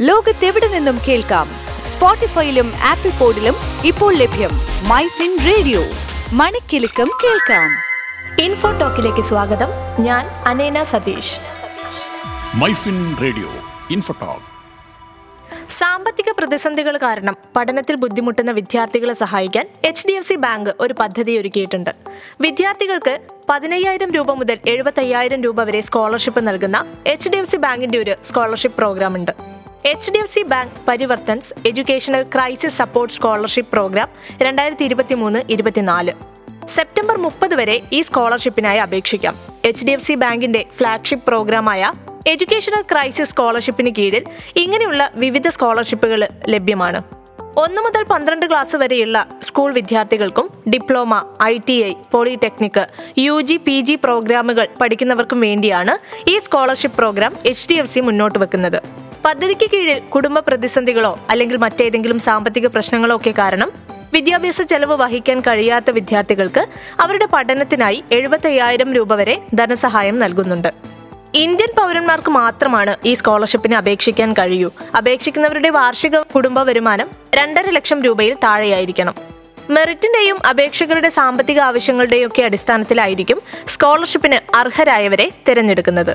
ലോകത്തെവിടെ നിന്നും കേൾക്കാം? സ്പോട്ടിഫൈയിലും ആപ്പിൾ പോഡിലും ഇപ്പോൾ ലഭ്യം മൈ ഫിൻ റേഡിയോ. മണിക്കിലുക്കം കേൾക്കാം. ഇൻഫോ ടോക്കിലേക്ക് സ്വാഗതം. ഞാൻ അനേന സതീഷ്. Myfin radio infotalk. സാമ്പത്തിക പ്രതിസന്ധികൾ കാരണം പഠനത്തിൽ ബുദ്ധിമുട്ടുന്ന വിദ്യാർത്ഥികളെ സഹായിക്കാൻ H D F C bank ഒരു പദ്ധതി ഒരുക്കിയിട്ടുണ്ട്. വിദ്യാർത്ഥികൾക്ക് പതിനയ്യായിരം രൂപ മുതൽ എഴുപത്തയ്യായിരം രൂപ വരെ സ്കോളർഷിപ്പ് നൽകുന്ന എച്ച് ഡി എഫ് സി ബാങ്കിന്റെ ഒരു സ്കോളർഷിപ്പ് പ്രോഗ്രാം ഉണ്ട് H D F C bank Parivartan's educational crisis support scholarship program രണ്ടായിരത്തി ഇരുപത്തി മൂന്ന് ഇരുപത്തിനാല്. സെപ്റ്റംബർ മുപ്പത് വരെ ഈ സ്കോളർഷിപ്പിനായി അപേക്ഷിക്കാം. എച്ച് ഡി എഫ് സി ബാങ്കിന്റെ ഫ്ലാഗ്ഷിപ്പ് പ്രോഗ്രാമായ എഡ്യൂക്കേഷണൽ ക്രൈസിസ് സ്കോളർഷിപ്പിന് കീഴിൽ ഇങ്ങനെയുള്ള വിവിധ സ്കോളർഷിപ്പുകൾ ലഭ്യമാണ്. ഒന്ന് മുതൽ പന്ത്രണ്ട് ക്ലാസ് വരെയുള്ള സ്കൂൾ വിദ്യാർത്ഥികൾക്കും diploma I T I polytechnic U G P G പ്രോഗ്രാമുകൾ പഠിക്കുന്നവർക്കും വേണ്ടിയാണ് ഈ scholarship program H D F C മുന്നോട്ട് വെക്കുന്നത്. പദ്ധതിക്ക് കീഴിൽ കുടുംബ പ്രതിസന്ധികളോ അല്ലെങ്കിൽ മറ്റേതെങ്കിലും സാമ്പത്തിക പ്രശ്നങ്ങളോ ഒക്കെ കാരണം വിദ്യാഭ്യാസ ചെലവ് വഹിക്കാൻ കഴിയാത്ത വിദ്യാർത്ഥികൾക്ക് അവരുടെ പഠനത്തിനായി എഴുപത്തയ്യായിരം രൂപ വരെ ധനസഹായം നൽകുന്നുണ്ട്. ഇന്ത്യൻ പൗരന്മാർക്ക് മാത്രമാണ് ഈ സ്കോളർഷിപ്പിന് അപേക്ഷിക്കാൻ കഴിയൂ. അപേക്ഷിക്കുന്നവരുടെ വാർഷിക കുടുംബ വരുമാനം രണ്ടര ലക്ഷം രൂപയിൽ താഴെയായിരിക്കണം. മെറിറ്റിന്റെയും അപേക്ഷകരുടെ സാമ്പത്തിക ആവശ്യങ്ങളുടെയും ഒക്കെ അടിസ്ഥാനത്തിലായിരിക്കും സ്കോളർഷിപ്പിന് അർഹരായവരെ തിരഞ്ഞെടുക്കുന്നത്.